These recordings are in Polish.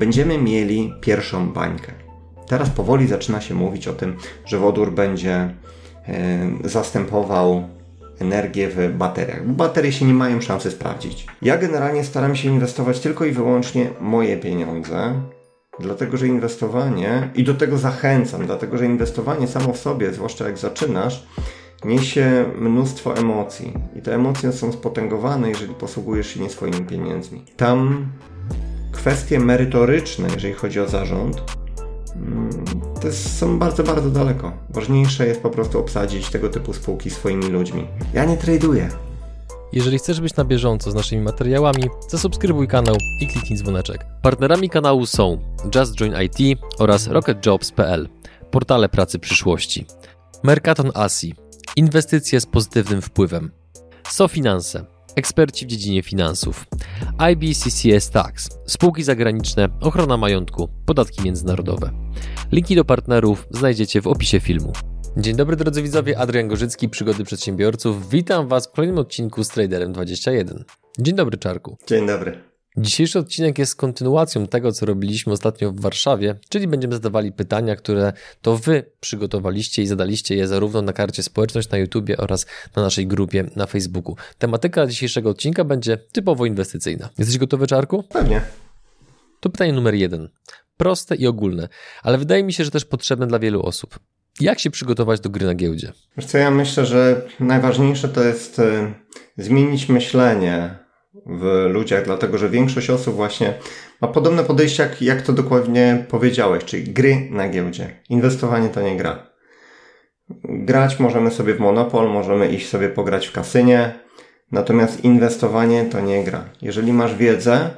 będziemy mieli pierwszą bańkę. Teraz powoli zaczyna się mówić o tym, że wodór będzie e, zastępował energię w bateriach, bo baterie się nie mają szansy sprawdzić. Ja generalnie staram się inwestować tylko i wyłącznie moje pieniądze, dlatego że inwestowanie, i do tego zachęcam, dlatego że inwestowanie samo w sobie, zwłaszcza jak zaczynasz, niesie mnóstwo emocji i te emocje są spotęgowane, jeżeli posługujesz się nie swoimi pieniędzmi. Tam kwestie merytoryczne, jeżeli chodzi o zarząd, mm, to są bardzo, bardzo daleko. Ważniejsze jest po prostu obsadzić tego typu spółki swoimi ludźmi. Ja nie traduję. Jeżeli chcesz być na bieżąco z naszymi materiałami, zasubskrybuj kanał i kliknij dzwoneczek. Partnerami kanału są Just Join IT oraz RocketJobs.pl, portale pracy przyszłości. Mercaton Asi, inwestycje z pozytywnym wpływem. SoFinanse, eksperci w dziedzinie finansów. IBCCS Tax, spółki zagraniczne, ochrona majątku, podatki międzynarodowe. Linki do partnerów znajdziecie w opisie filmu. Dzień dobry drodzy widzowie, Adrian Gorzycki, Przygody Przedsiębiorców. Witam Was w kolejnym odcinku z Traderem 21. Dzień dobry Czarku. Dzień dobry. Dzisiejszy odcinek jest kontynuacją tego, co robiliśmy ostatnio w Warszawie, czyli będziemy zadawali pytania, które to Wy przygotowaliście i zadaliście je zarówno na karcie społeczność na YouTubie oraz na naszej grupie na Facebooku. Tematyka dzisiejszego odcinka będzie typowo inwestycyjna. Jesteś gotowy, Czarku? Pewnie. To pytanie numer jeden. Proste i ogólne, ale wydaje mi się, że też potrzebne dla wielu osób. Jak się przygotować do gry na giełdzie? Wiesz co, ja myślę, że najważniejsze to jest y, zmienić myślenie w ludziach, dlatego że większość osób właśnie ma podobne podejście, jak, jak to dokładnie powiedziałeś, czyli gry na giełdzie. Inwestowanie to nie gra. Grać możemy sobie w Monopol, możemy iść sobie pograć w kasynie, natomiast inwestowanie to nie gra. Jeżeli masz wiedzę,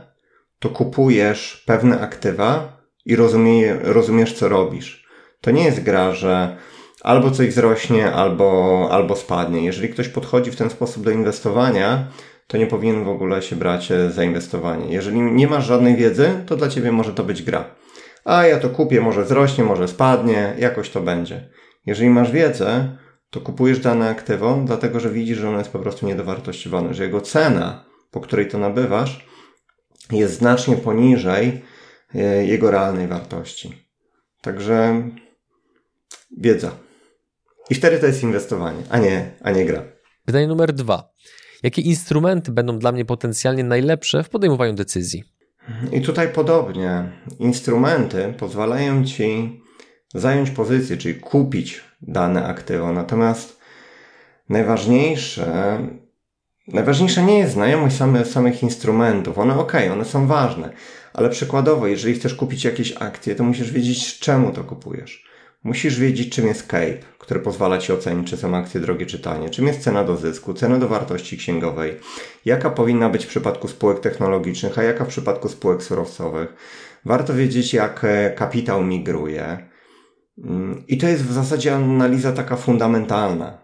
to kupujesz pewne aktywa i rozumie, rozumiesz, co robisz. To nie jest gra, że albo coś wzrośnie, albo, albo spadnie. Jeżeli ktoś podchodzi w ten sposób do inwestowania, to nie powinien w ogóle się brać e, za inwestowanie. Jeżeli nie masz żadnej wiedzy, to dla ciebie może to być gra. A ja to kupię, może wzrośnie, może spadnie, jakoś to będzie. Jeżeli masz wiedzę, to kupujesz dane aktywo, dlatego że widzisz, że ono jest po prostu niedowartościowane, że jego cena, po której to nabywasz, jest znacznie poniżej e, jego realnej wartości. Także wiedza. I wtedy to jest inwestowanie, a nie, a nie gra. Pytanie numer dwa. Jakie instrumenty będą dla mnie potencjalnie najlepsze w podejmowaniu decyzji? I tutaj podobnie. Instrumenty pozwalają ci zająć pozycję, czyli kupić dane aktywo. Natomiast najważniejsze, najważniejsze nie jest znajomość same, samych instrumentów. One ok, one są ważne. Ale przykładowo, jeżeli chcesz kupić jakieś akcje, to musisz wiedzieć, czemu to kupujesz. Musisz wiedzieć, czym jest CAPE, który pozwala Ci ocenić, czy są akcje drogie czy tanie, czym jest cena do zysku, cena do wartości księgowej, jaka powinna być w przypadku spółek technologicznych, a jaka w przypadku spółek surowcowych. Warto wiedzieć, jak e, kapitał migruje. Mm, I to jest w zasadzie analiza taka fundamentalna.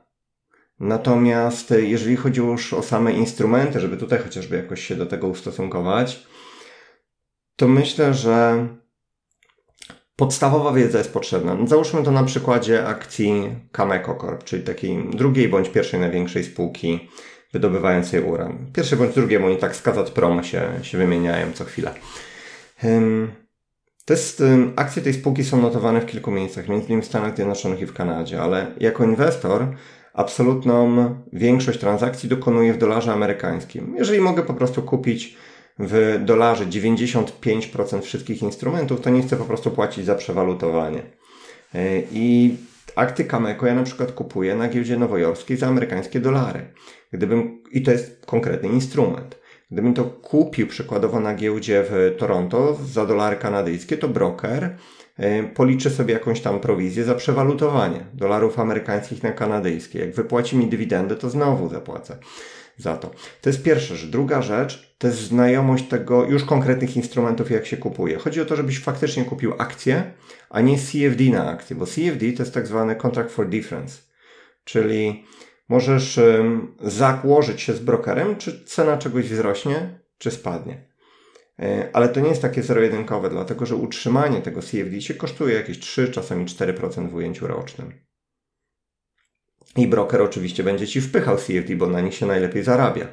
Natomiast e, jeżeli chodzi już o same instrumenty, żeby tutaj chociażby jakoś się do tego ustosunkować, to myślę, że podstawowa wiedza jest potrzebna. No, załóżmy to na przykładzie akcji Cameco Corp, czyli takiej drugiej bądź pierwszej największej spółki wydobywającej uran. Pierwszej bądź drugiej, bo oni tak z Kazat Promo się, się wymieniają co chwilę. To jest, akcje tej spółki są notowane w kilku miejscach, między innymi w Stanach Zjednoczonych i w Kanadzie, ale jako inwestor absolutną większość transakcji dokonuję w dolarze amerykańskim. Jeżeli mogę po prostu kupić w dolarze 95% wszystkich instrumentów, to nie chcę po prostu płacić za przewalutowanie. E, I akty Cameco ja na przykład kupuję na giełdzie nowojorskiej za amerykańskie dolary. Gdybym, I to jest konkretny instrument. Gdybym to kupił przykładowo na giełdzie w Toronto za dolary kanadyjskie, to broker e, policzy sobie jakąś tam prowizję za przewalutowanie dolarów amerykańskich na kanadyjskie. Jak wypłaci mi dywidendę, to znowu zapłacę za to. To jest pierwsza rzecz. Druga rzecz to jest znajomość tego już konkretnych instrumentów, jak się kupuje. Chodzi o to, żebyś faktycznie kupił akcję, a nie CFD na akcję, bo CFD to jest tak zwany contract for difference, czyli możesz um, zakłożyć się z brokerem, czy cena czegoś wzrośnie, czy spadnie. E, ale to nie jest takie zero-jedynkowe, dlatego że utrzymanie tego CFD się kosztuje jakieś 3, czasami 4% w ujęciu rocznym. I broker oczywiście będzie ci wpychał CFD, bo na nich się najlepiej zarabia.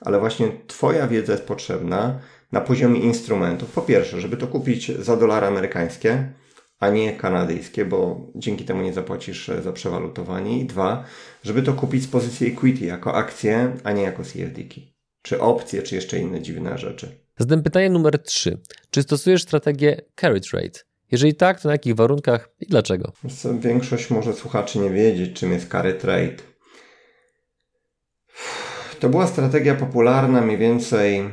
ale właśnie Twoja wiedza jest potrzebna na poziomie instrumentów. Po pierwsze, żeby to kupić za dolary amerykańskie, a nie kanadyjskie, bo dzięki temu nie zapłacisz za przewalutowanie. I dwa, żeby to kupić z pozycji equity jako akcje, a nie jako CFD-ki. Czy opcje, czy jeszcze inne dziwne rzeczy. Zatem pytanie numer 3. Czy stosujesz strategię carry trade? Jeżeli tak, to na jakich warunkach i dlaczego? Większość może słuchaczy nie wiedzieć, czym jest carry trade. To była strategia popularna mniej więcej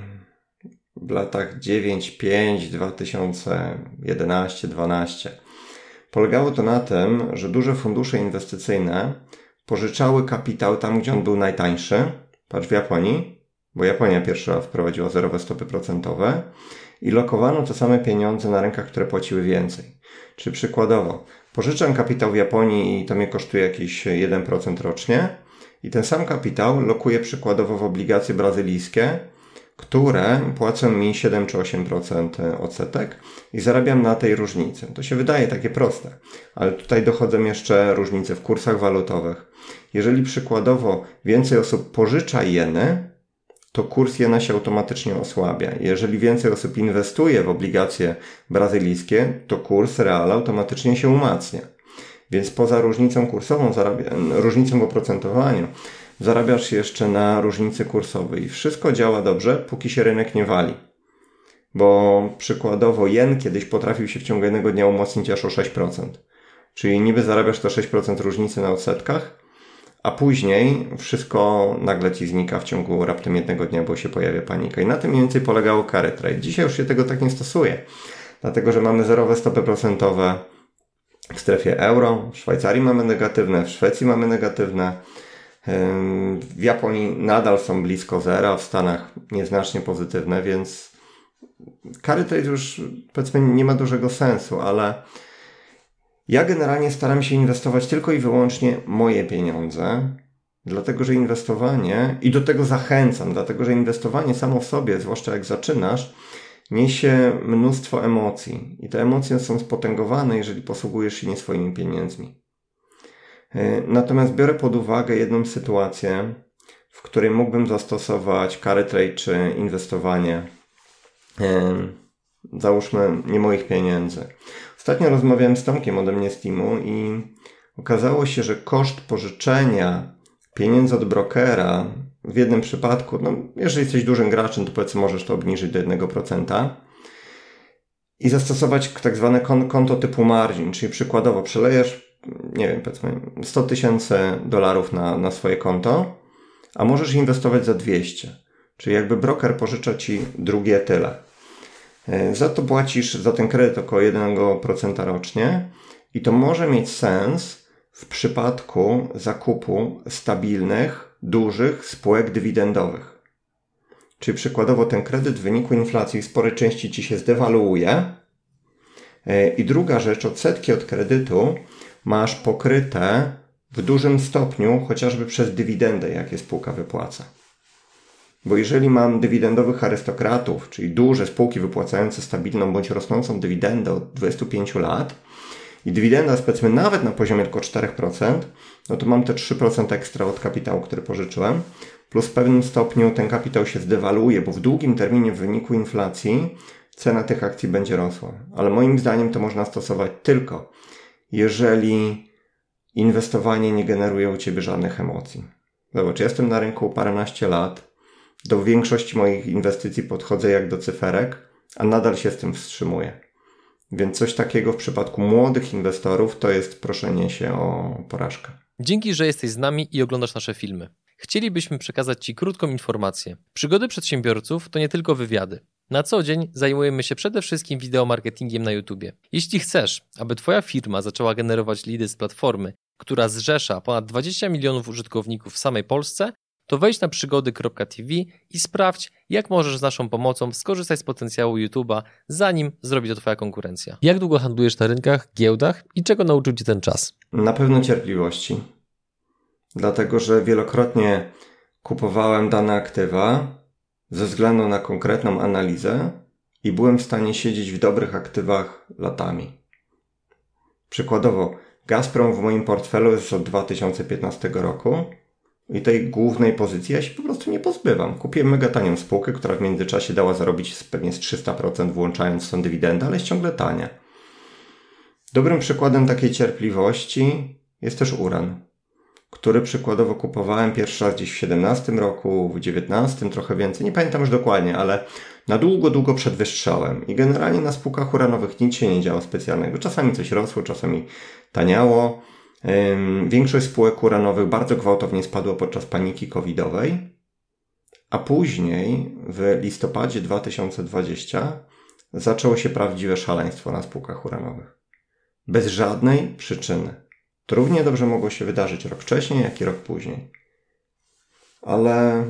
w latach 9, 5, 2011, 12. Polegało to na tym, że duże fundusze inwestycyjne pożyczały kapitał tam, gdzie on był najtańszy. Patrz w Japonii, bo Japonia pierwsza wprowadziła zerowe stopy procentowe i lokowano te same pieniądze na rynkach, które płaciły więcej. Czy przykładowo, pożyczam kapitał w Japonii i to mnie kosztuje jakieś 1% rocznie i ten sam kapitał lokuję przykładowo w obligacje brazylijskie, które płacą mi 7 czy 8% odsetek i zarabiam na tej różnicy. To się wydaje takie proste, ale tutaj dochodzą jeszcze różnice w kursach walutowych. Jeżeli przykładowo więcej osób pożycza jeny, to kurs jena się automatycznie osłabia. Jeżeli więcej osób inwestuje w obligacje brazylijskie, to kurs real automatycznie się umacnia. Więc poza różnicą kursową, zarabia, różnicą w oprocentowaniu, zarabiasz jeszcze na różnicy kursowej. Wszystko działa dobrze, póki się rynek nie wali. Bo przykładowo jen kiedyś potrafił się w ciągu jednego dnia umocnić aż o 6%. Czyli niby zarabiasz to 6% różnicy na odsetkach, a później wszystko nagle ci znika w ciągu raptem jednego dnia, bo się pojawia panika. I na tym mniej więcej polegało carry trade. Dzisiaj już się tego tak nie stosuje, dlatego że mamy zerowe stopy procentowe w strefie euro, w Szwajcarii mamy negatywne, w Szwecji mamy negatywne, w Japonii nadal są blisko zera, w Stanach nieznacznie pozytywne, więc carry trade już powiedzmy nie ma dużego sensu, ale ja generalnie staram się inwestować tylko i wyłącznie moje pieniądze, dlatego że inwestowanie, i do tego zachęcam, dlatego że inwestowanie samo w sobie, zwłaszcza jak zaczynasz, niesie mnóstwo emocji. I te emocje są spotęgowane, jeżeli posługujesz się nie swoimi pieniędzmi. E, natomiast biorę pod uwagę jedną sytuację, w której mógłbym zastosować carry trade czy inwestowanie, załóżmy, nie moich pieniędzy. Ostatnio rozmawiałem z Tomkiem ode mnie z Teamu i okazało się, że koszt pożyczenia pieniędzy od brokera w jednym przypadku, no jeżeli jesteś dużym graczem, to powiedzmy możesz to obniżyć do 1% i zastosować tak zwane konto typu margin, czyli przykładowo przelejesz, nie wiem, powiedzmy 100 tysięcy dolarów na, na swoje konto, a możesz inwestować za 200. Czyli jakby broker pożycza ci drugie tyle. E, za to płacisz za ten kredyt około 1% rocznie i to może mieć sens w przypadku zakupu stabilnych, dużych spółek dywidendowych. Czyli przykładowo ten kredyt w wyniku inflacji w sporej części ci się zdewaluuje. E, I druga rzecz, odsetki od kredytu masz pokryte w dużym stopniu chociażby przez dywidendę, jakie spółka wypłaca. Bo jeżeli mam dywidendowych arystokratów, czyli duże spółki wypłacające stabilną bądź rosnącą dywidendę od 25 lat i dywidenda powiedzmy nawet na poziomie tylko 4%, no to mam te 3% ekstra od kapitału, który pożyczyłem, plus w pewnym stopniu ten kapitał się zdewaluuje, bo w długim terminie w wyniku inflacji cena tych akcji będzie rosła. Ale moim zdaniem to można stosować tylko, jeżeli inwestowanie nie generuje u Ciebie żadnych emocji. Zobacz, jestem na rynku paręnaście lat, do większości moich inwestycji podchodzę jak do cyferek, a nadal się z tym wstrzymuję. Więc coś takiego w przypadku młodych inwestorów to jest proszenie się o porażkę. Dzięki, że jesteś z nami i oglądasz nasze filmy. Chcielibyśmy przekazać Ci krótką informację. Przygody przedsiębiorców to nie tylko wywiady. Na co dzień zajmujemy się przede wszystkim wideomarketingiem na YouTube. Jeśli chcesz, aby Twoja firma zaczęła generować lidy z platformy, która zrzesza ponad 20 milionów użytkowników w samej Polsce, to wejdź na przygody.tv i sprawdź, jak możesz z naszą pomocą skorzystać z potencjału YouTube'a, zanim zrobi to Twoja konkurencja. Jak długo handlujesz na rynkach, giełdach i czego nauczył Cię ten czas? Na pewno cierpliwości. Dlatego, że wielokrotnie kupowałem dane aktywa ze względu na konkretną analizę i byłem w stanie siedzieć w dobrych aktywach latami. Przykładowo, Gazprom w moim portfelu jest od 2015 roku i tej głównej pozycji ja się po prostu nie pozbywam. Kupiłem mega tanią spółkę, która w międzyczasie dała zarobić pewnie z 300%, włączając tą dywidendę, ale jest ciągle tania. Dobrym przykładem takiej cierpliwości jest też uran, który przykładowo kupowałem pierwszy raz gdzieś w 17 roku, w 19 trochę więcej, nie pamiętam już dokładnie, ale na długo, długo przed wystrzałem. I generalnie na spółkach uranowych nic się nie działo specjalnego. Czasami coś rosło, czasami taniało. Większość spółek uranowych bardzo gwałtownie spadła podczas paniki covidowej, a później w listopadzie 2020 zaczęło się prawdziwe szaleństwo na spółkach uranowych. Bez żadnej przyczyny. To równie dobrze mogło się wydarzyć rok wcześniej, jak i rok później. Ale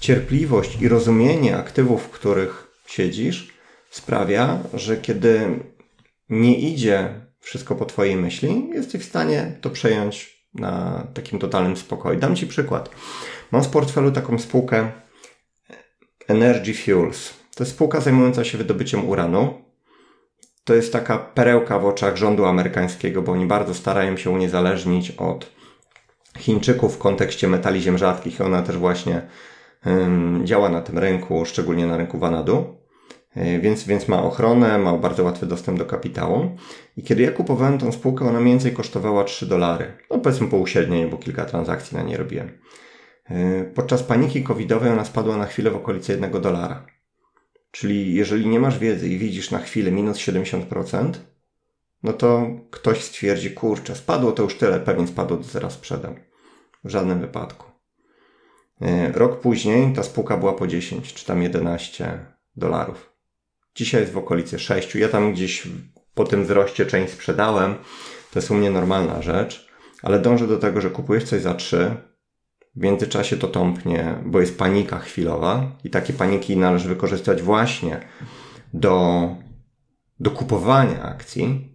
cierpliwość i rozumienie aktywów, w których siedzisz, sprawia, że kiedy nie idzie wszystko po Twojej myśli, jesteś w stanie to przejąć na takim totalnym spokoju. Dam Ci przykład. Mam w portfelu taką spółkę Energy Fuels. To jest spółka zajmująca się wydobyciem uranu. To jest taka perełka w oczach rządu amerykańskiego, bo oni bardzo starają się uniezależnić od Chińczyków w kontekście metali ziem rzadkich. Ona też właśnie działa na tym rynku, szczególnie na rynku Vanadu. E, więc, więc ma ochronę, ma bardzo łatwy dostęp do kapitału. I kiedy ja kupowałem tą spółkę, ona mniej więcej kosztowała 3 dolary. No powiedzmy półśredniej, bo kilka transakcji na nie robiłem. E, podczas paniki covidowej ona spadła na chwilę w okolicy 1 dolara. Czyli jeżeli nie masz wiedzy i widzisz na chwilę minus 70%, no to ktoś stwierdzi, kurczę, spadło to już tyle, pewnie spadło, to zaraz sprzedam. W żadnym wypadku. E, rok później ta spółka była po 10 czy tam 11 dolarów. Dzisiaj jest w okolicy 6. Ja tam gdzieś po tym wzroście część sprzedałem. To jest u mnie normalna rzecz, ale dążę do tego, że kupujesz coś za 3, w międzyczasie to tąpnie, bo jest panika chwilowa i takie paniki należy wykorzystać właśnie do, do kupowania akcji,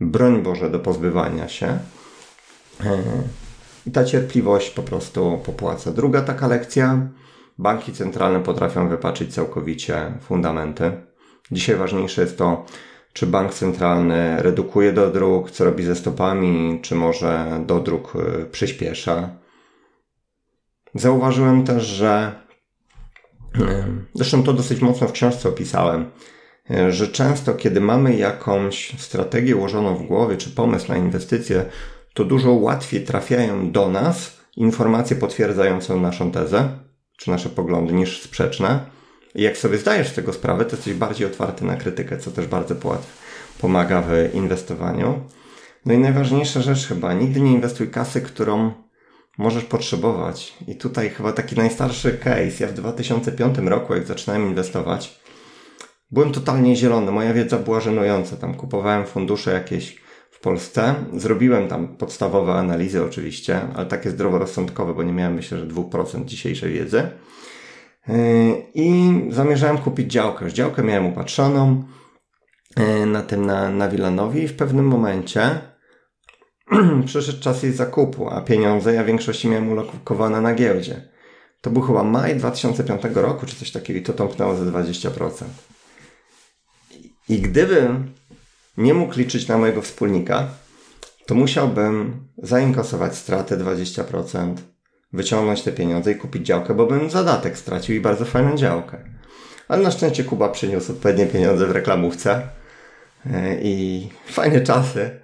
broń Boże, do pozbywania się. I ta cierpliwość po prostu popłaca. Druga taka lekcja. Banki centralne potrafią wypaczyć całkowicie fundamenty. Dzisiaj ważniejsze jest to, czy bank centralny redukuje dodruk, co robi ze stopami, czy może dodruk y, przyspiesza. Zauważyłem też, że zresztą to dosyć mocno w książce opisałem, y, że często kiedy mamy jakąś strategię ułożoną w głowie, czy pomysł na inwestycje, to dużo łatwiej trafiają do nas informacje potwierdzające naszą tezę, czy nasze poglądy, niż sprzeczne. Jak sobie zdajesz z tego sprawę, to jesteś bardziej otwarty na krytykę, co też bardzo pomaga w inwestowaniu. No i najważniejsza rzecz chyba, nigdy nie inwestuj kasy, którą możesz potrzebować. I tutaj chyba taki najstarszy case. Ja w 2005 roku, jak zaczynałem inwestować, byłem totalnie zielony. Moja wiedza była żenująca. Tam kupowałem fundusze jakieś w Polsce. Zrobiłem tam podstawowe analizy oczywiście, ale takie zdroworozsądkowe, bo nie miałem myślę, że 2% dzisiejszej wiedzy. I zamierzałem kupić działkę. Już działkę miałem upatrzoną e, na tym na, na Wilanowi i w pewnym momencie przyszedł czas jej zakupu, a pieniądze ja w większości miałem ulokowane na giełdzie. To był chyba maj 2005 roku, czy coś takiego i to tąpnęło ze 20%. I gdybym nie mógł liczyć na mojego wspólnika, to musiałbym zainkasować stratę 20%, wyciągnąć te pieniądze i kupić działkę, bo bym zadatek stracił i bardzo fajną działkę. Ale na szczęście Kuba przyniósł odpowiednie pieniądze w reklamówce e, i fajne czasy.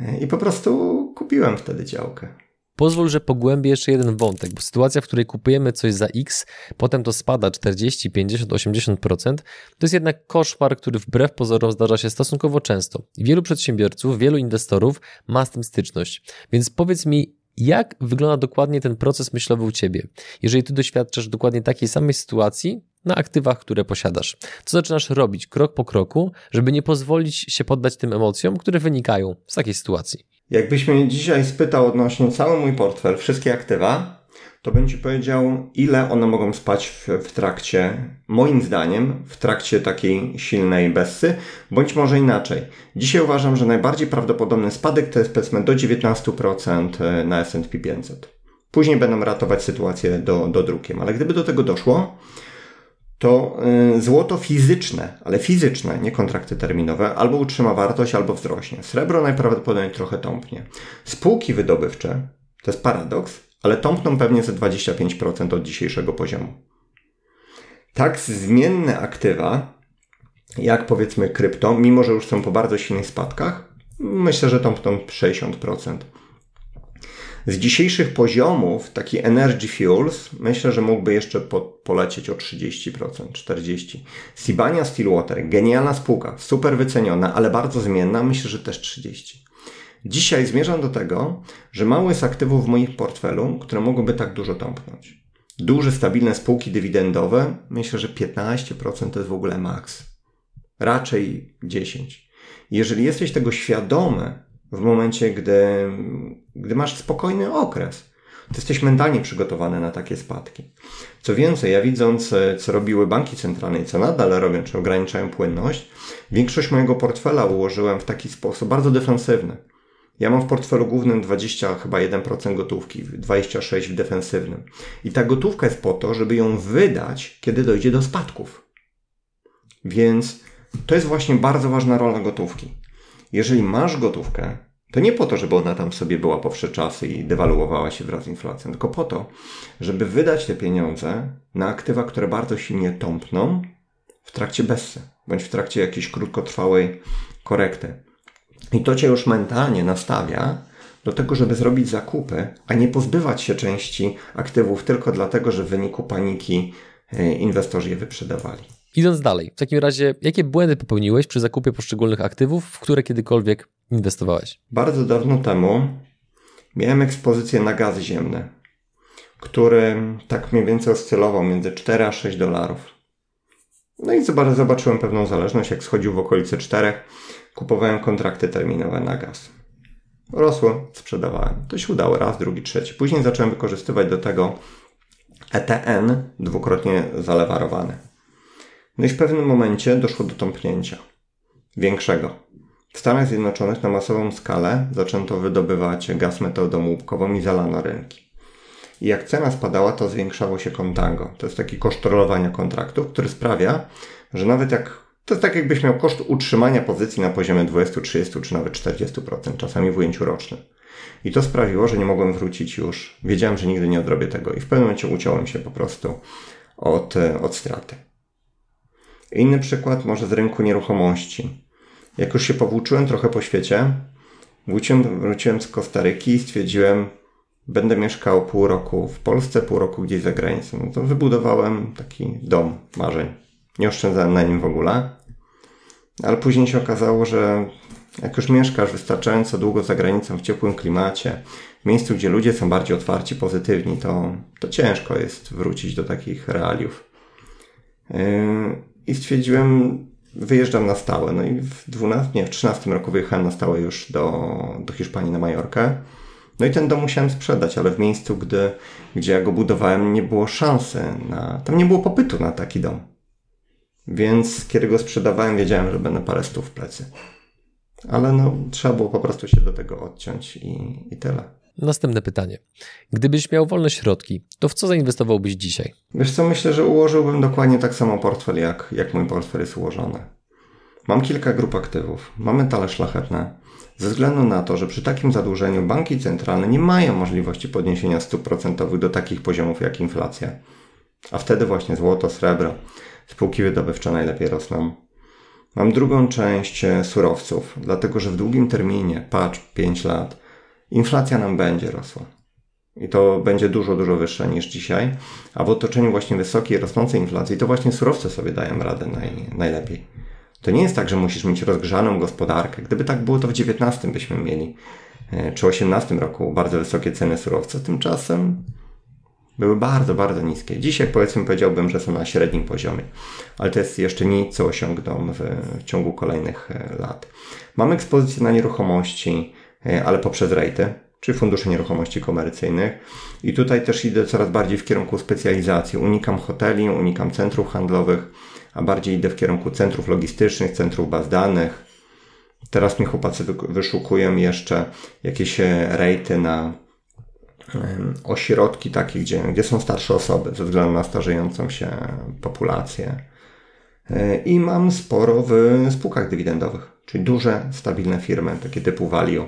E, I po prostu kupiłem wtedy działkę. Pozwól, że pogłębię jeszcze jeden wątek, bo sytuacja, w której kupujemy coś za X, potem to spada 40, 50, 80%, to jest jednak koszmar, który wbrew pozorom zdarza się stosunkowo często. Wielu przedsiębiorców, wielu inwestorów ma z tym styczność. Więc powiedz mi, jak wygląda dokładnie ten proces myślowy u Ciebie? Jeżeli Ty doświadczasz dokładnie takiej samej sytuacji na aktywach, które posiadasz, co zaczynasz robić krok po kroku, żeby nie pozwolić się poddać tym emocjom, które wynikają z takiej sytuacji? Jakbyś mnie dzisiaj spytał odnośnie cały mój portfel, wszystkie aktywa, to bym Ci powiedział, ile one mogą spać w, w, trakcie, moim zdaniem, w trakcie takiej silnej bessy, bądź może inaczej. Dzisiaj uważam, że najbardziej prawdopodobny spadek to jest powiedzmy do 19% e, na S&P 500. Później będą ratować sytuację do, do drukiem, ale gdyby do tego doszło, to y, złoto fizyczne, ale fizyczne, nie kontrakty terminowe, albo utrzyma wartość, albo wzrośnie. Srebro najprawdopodobniej trochę tąpnie. Spółki wydobywcze, to jest paradoks, ale tąpną pewnie ze 25% od dzisiejszego poziomu. Tak zmienne aktywa, jak powiedzmy krypto, mimo że już są po bardzo silnych spadkach, myślę, że tąpną 60%. Z dzisiejszych poziomów, taki Energy Fuels, myślę, że mógłby jeszcze po, polecieć o 30%, 40%. Sibania Stillwater, genialna spółka, super wyceniona, ale bardzo zmienna, myślę, że też 30%. Dzisiaj zmierzam do tego, że mało jest aktywów w moim portfelu, które mogłyby tak dużo tąpnąć. Duże, stabilne spółki dywidendowe, myślę, że 15% to jest w ogóle maks. Raczej 10%. Jeżeli jesteś tego świadomy w momencie, gdy, gdy masz spokojny okres, to jesteś mentalnie przygotowany na takie spadki. Co więcej, ja widząc, co robiły banki centralne i co nadal robią, czy ograniczają płynność, większość mojego portfela ułożyłem w taki sposób bardzo defensywny. Ja mam w portfelu głównym 20, chyba 1% gotówki, 26 w defensywnym. I ta gotówka jest po to, żeby ją wydać, kiedy dojdzie do spadków. Więc to jest właśnie bardzo ważna rola gotówki. Jeżeli masz gotówkę, to nie po to, żeby ona tam sobie była po wsze czasy i dewaluowała się wraz z inflacją, tylko po to, żeby wydać te pieniądze na aktywa, które bardzo silnie tąpną w trakcie bessy, bądź w trakcie jakiejś krótkotrwałej korekty. I to cię już mentalnie nastawia do tego, żeby zrobić zakupy, a nie pozbywać się części aktywów tylko dlatego, że w wyniku paniki e, inwestorzy je wyprzedawali. Idąc dalej, w takim razie, jakie błędy popełniłeś przy zakupie poszczególnych aktywów, w które kiedykolwiek inwestowałeś? Bardzo dawno temu miałem ekspozycję na gaz ziemny, który tak mniej więcej oscylował między 4 a 6 dolarów. No i zobaczyłem pewną zależność, jak schodził w okolice 4, kupowałem kontrakty terminowe na gaz. Rosło, sprzedawałem. To się udało raz, drugi, trzeci. Później zacząłem wykorzystywać do tego ETN dwukrotnie zalewarowany. No i w pewnym momencie doszło do tąpnięcia większego. W Stanach Zjednoczonych na masową skalę zaczęto wydobywać gaz metodą łupkową i zalano rynki. I jak cena spadała, to zwiększało się kontango. To jest taki koszt rolowania kontraktów, który sprawia, że nawet jak to jest tak, jakbyś miał koszt utrzymania pozycji na poziomie 20, 30 czy nawet 40%, czasami w ujęciu rocznym. I to sprawiło, że nie mogłem wrócić już. Wiedziałem, że nigdy nie odrobię tego i w pewnym momencie uciąłem się po prostu od, od straty. Inny przykład może z rynku nieruchomości. Jak już się powłóczyłem trochę po świecie, wróciłem, wróciłem z Kostaryki i stwierdziłem, będę mieszkał pół roku w Polsce, pół roku gdzieś za granicą. No to wybudowałem taki dom marzeń. Nie oszczędzałem na nim w ogóle. Ale później się okazało, że jak już mieszkasz wystarczająco długo za granicą w ciepłym klimacie, w miejscu, gdzie ludzie są bardziej otwarci, pozytywni, to, to ciężko jest wrócić do takich realiów. Yy, I stwierdziłem, wyjeżdżam na stałe. No i w 12, nie, w 13 roku wyjechałem na stałe już do, do Hiszpanii na Majorkę. No i ten dom musiałem sprzedać, ale w miejscu, gdy, gdzie ja go budowałem, nie było szansy na. Tam nie było popytu na taki dom. Więc kiedy go sprzedawałem, wiedziałem, że będę parę stów w plecy. Ale no, trzeba było po prostu się do tego odciąć i, i tyle. Następne pytanie. Gdybyś miał wolne środki, to w co zainwestowałbyś dzisiaj? Wiesz co, myślę, że ułożyłbym dokładnie tak samo portfel, jak, jak mój portfel jest ułożony. Mam kilka grup aktywów. Mam metale szlachetne. Ze względu na to, że przy takim zadłużeniu banki centralne nie mają możliwości podniesienia stóp procentowych do takich poziomów jak inflacja. A wtedy właśnie złoto, srebro, spółki wydobywcze najlepiej rosną. Mam drugą część e, surowców, dlatego że w długim terminie, patrz 5 lat, inflacja nam będzie rosła. I to będzie dużo, dużo wyższe niż dzisiaj. A w otoczeniu właśnie wysokiej, rosnącej inflacji, to właśnie surowce sobie dają radę naj, najlepiej. To nie jest tak, że musisz mieć rozgrzaną gospodarkę. Gdyby tak było, to w XIX byśmy mieli, e, czy XVIII roku bardzo wysokie ceny surowca. Tymczasem były bardzo, bardzo niskie. Dzisiaj powiedzmy powiedziałbym, że są na średnim poziomie, ale to jest jeszcze nic, co osiągną w ciągu kolejnych e, lat. Mamy ekspozycję na nieruchomości, e, ale poprzez rejty, czy fundusze nieruchomości komercyjnych. I tutaj też idę coraz bardziej w kierunku specjalizacji. Unikam hoteli, unikam centrów handlowych, a bardziej idę w kierunku centrów logistycznych, centrów baz danych. Teraz mi chłopacy wyszukują jeszcze jakieś e, rejty na ośrodki takie, gdzie, gdzie są starsze osoby ze względu na starzejącą się populację. E, I mam sporo w spółkach dywidendowych, czyli duże, stabilne firmy, takie typu Value.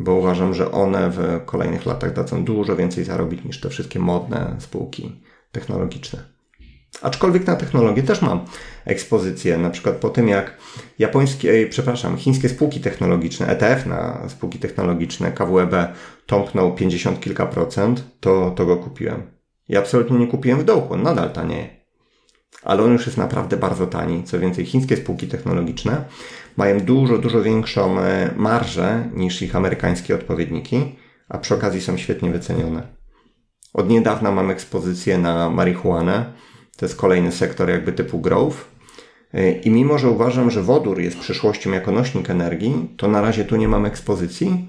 bo uważam, że one w kolejnych latach dadzą dużo więcej zarobić niż te wszystkie modne spółki technologiczne. Aczkolwiek na technologię też mam ekspozycję, na przykład po tym jak japońskie, przepraszam, chińskie spółki technologiczne, ETF na spółki technologiczne, KWEB tąpnął 50 kilka procent, to, to go kupiłem. I absolutnie nie kupiłem w dołku, on nadal tanieje. Ale on już jest naprawdę bardzo tani. Co więcej, chińskie spółki technologiczne mają dużo, dużo większą e, marżę niż ich amerykańskie odpowiedniki, a przy okazji są świetnie wycenione. Od niedawna mam ekspozycję na marihuanę. To jest kolejny sektor jakby typu growth. E, I mimo, że uważam, że wodór jest przyszłością jako nośnik energii, to na razie tu nie mam ekspozycji,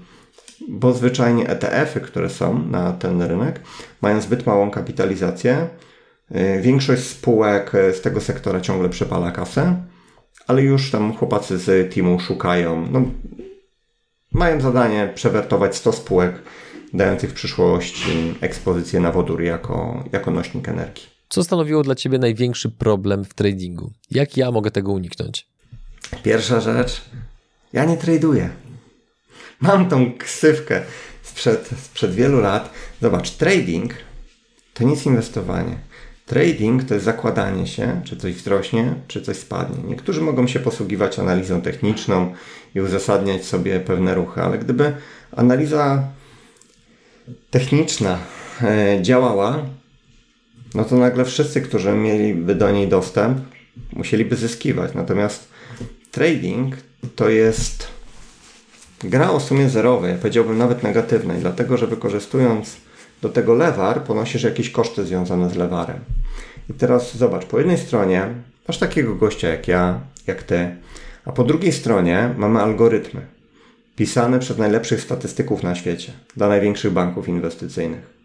bo zwyczajnie ETF-y, które są na ten rynek, mają zbyt małą kapitalizację. E, większość spółek z tego sektora ciągle przepala kasę ale już tam chłopacy z teamu szukają, no, mają zadanie przewertować 100 spółek dających w przyszłości ekspozycję na wodór jako, jako nośnik energii. Co stanowiło dla Ciebie największy problem w tradingu? Jak ja mogę tego uniknąć? Pierwsza rzecz, ja nie traduję. Mam tą ksywkę sprzed, sprzed wielu lat. Zobacz, trading to nic inwestowanie. Trading to jest zakładanie się, czy coś wzrośnie, czy coś spadnie. Niektórzy mogą się posługiwać analizą techniczną i uzasadniać sobie pewne ruchy, ale gdyby analiza techniczna e, działała, no to nagle wszyscy, którzy mieliby do niej dostęp, musieliby zyskiwać. Natomiast trading to jest gra o sumie zerowej, powiedziałbym nawet negatywnej, dlatego że wykorzystując do tego lewar, ponosisz jakieś koszty związane z lewarem. I teraz zobacz, po jednej stronie masz takiego gościa jak ja, jak ty, a po drugiej stronie mamy algorytmy pisane przez najlepszych statystyków na świecie, dla największych banków inwestycyjnych.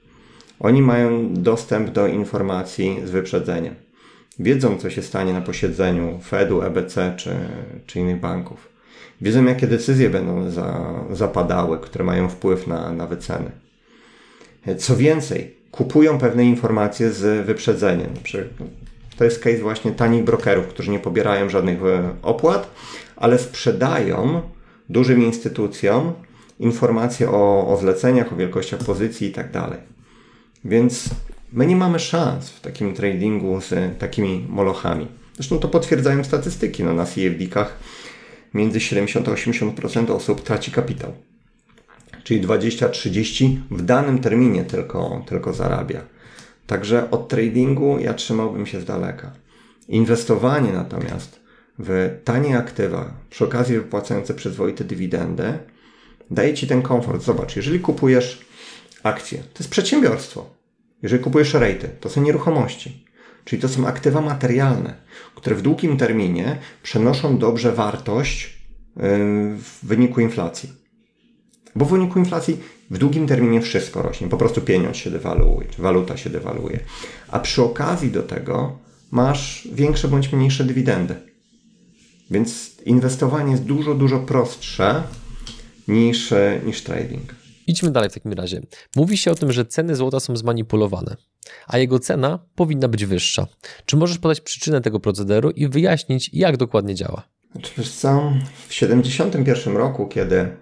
Oni mają dostęp do informacji z wyprzedzeniem. Wiedzą, co się stanie na posiedzeniu Fedu, EBC czy, czy innych banków. Wiedzą, jakie decyzje będą za, zapadały, które mają wpływ na, na wyceny. Co więcej, kupują pewne informacje z wyprzedzeniem. To jest case właśnie tanich brokerów, którzy nie pobierają żadnych e, opłat, ale sprzedają dużym instytucjom informacje o, o zleceniach, o wielkościach pozycji i tak dalej. Więc my nie mamy szans w takim tradingu z takimi molochami. Zresztą to potwierdzają statystyki. No, na CFD-kach między 70 a 80% osób traci kapitał czyli 20-30 w danym terminie tylko, tylko zarabia. Także od tradingu ja trzymałbym się z daleka. Inwestowanie natomiast w tanie aktywa, przy okazji wypłacające przyzwoite dywidendy, daje Ci ten komfort. Zobacz, jeżeli kupujesz akcje, to jest przedsiębiorstwo. Jeżeli kupujesz rejty, to są nieruchomości. Czyli to są aktywa materialne, które w długim terminie przenoszą dobrze wartość w wyniku inflacji. Bo w wyniku inflacji w długim terminie wszystko rośnie. Po prostu pieniądz się dewaluuje, czy waluta się dewaluuje. A przy okazji do tego masz większe bądź mniejsze dywidendy. Więc inwestowanie jest dużo, dużo prostsze niż, niż trading. Idźmy dalej w takim razie. Mówi się o tym, że ceny złota są zmanipulowane, a jego cena powinna być wyższa. Czy możesz podać przyczynę tego procederu i wyjaśnić, jak dokładnie działa? Znaczy, wiesz co, w 1971 roku, kiedy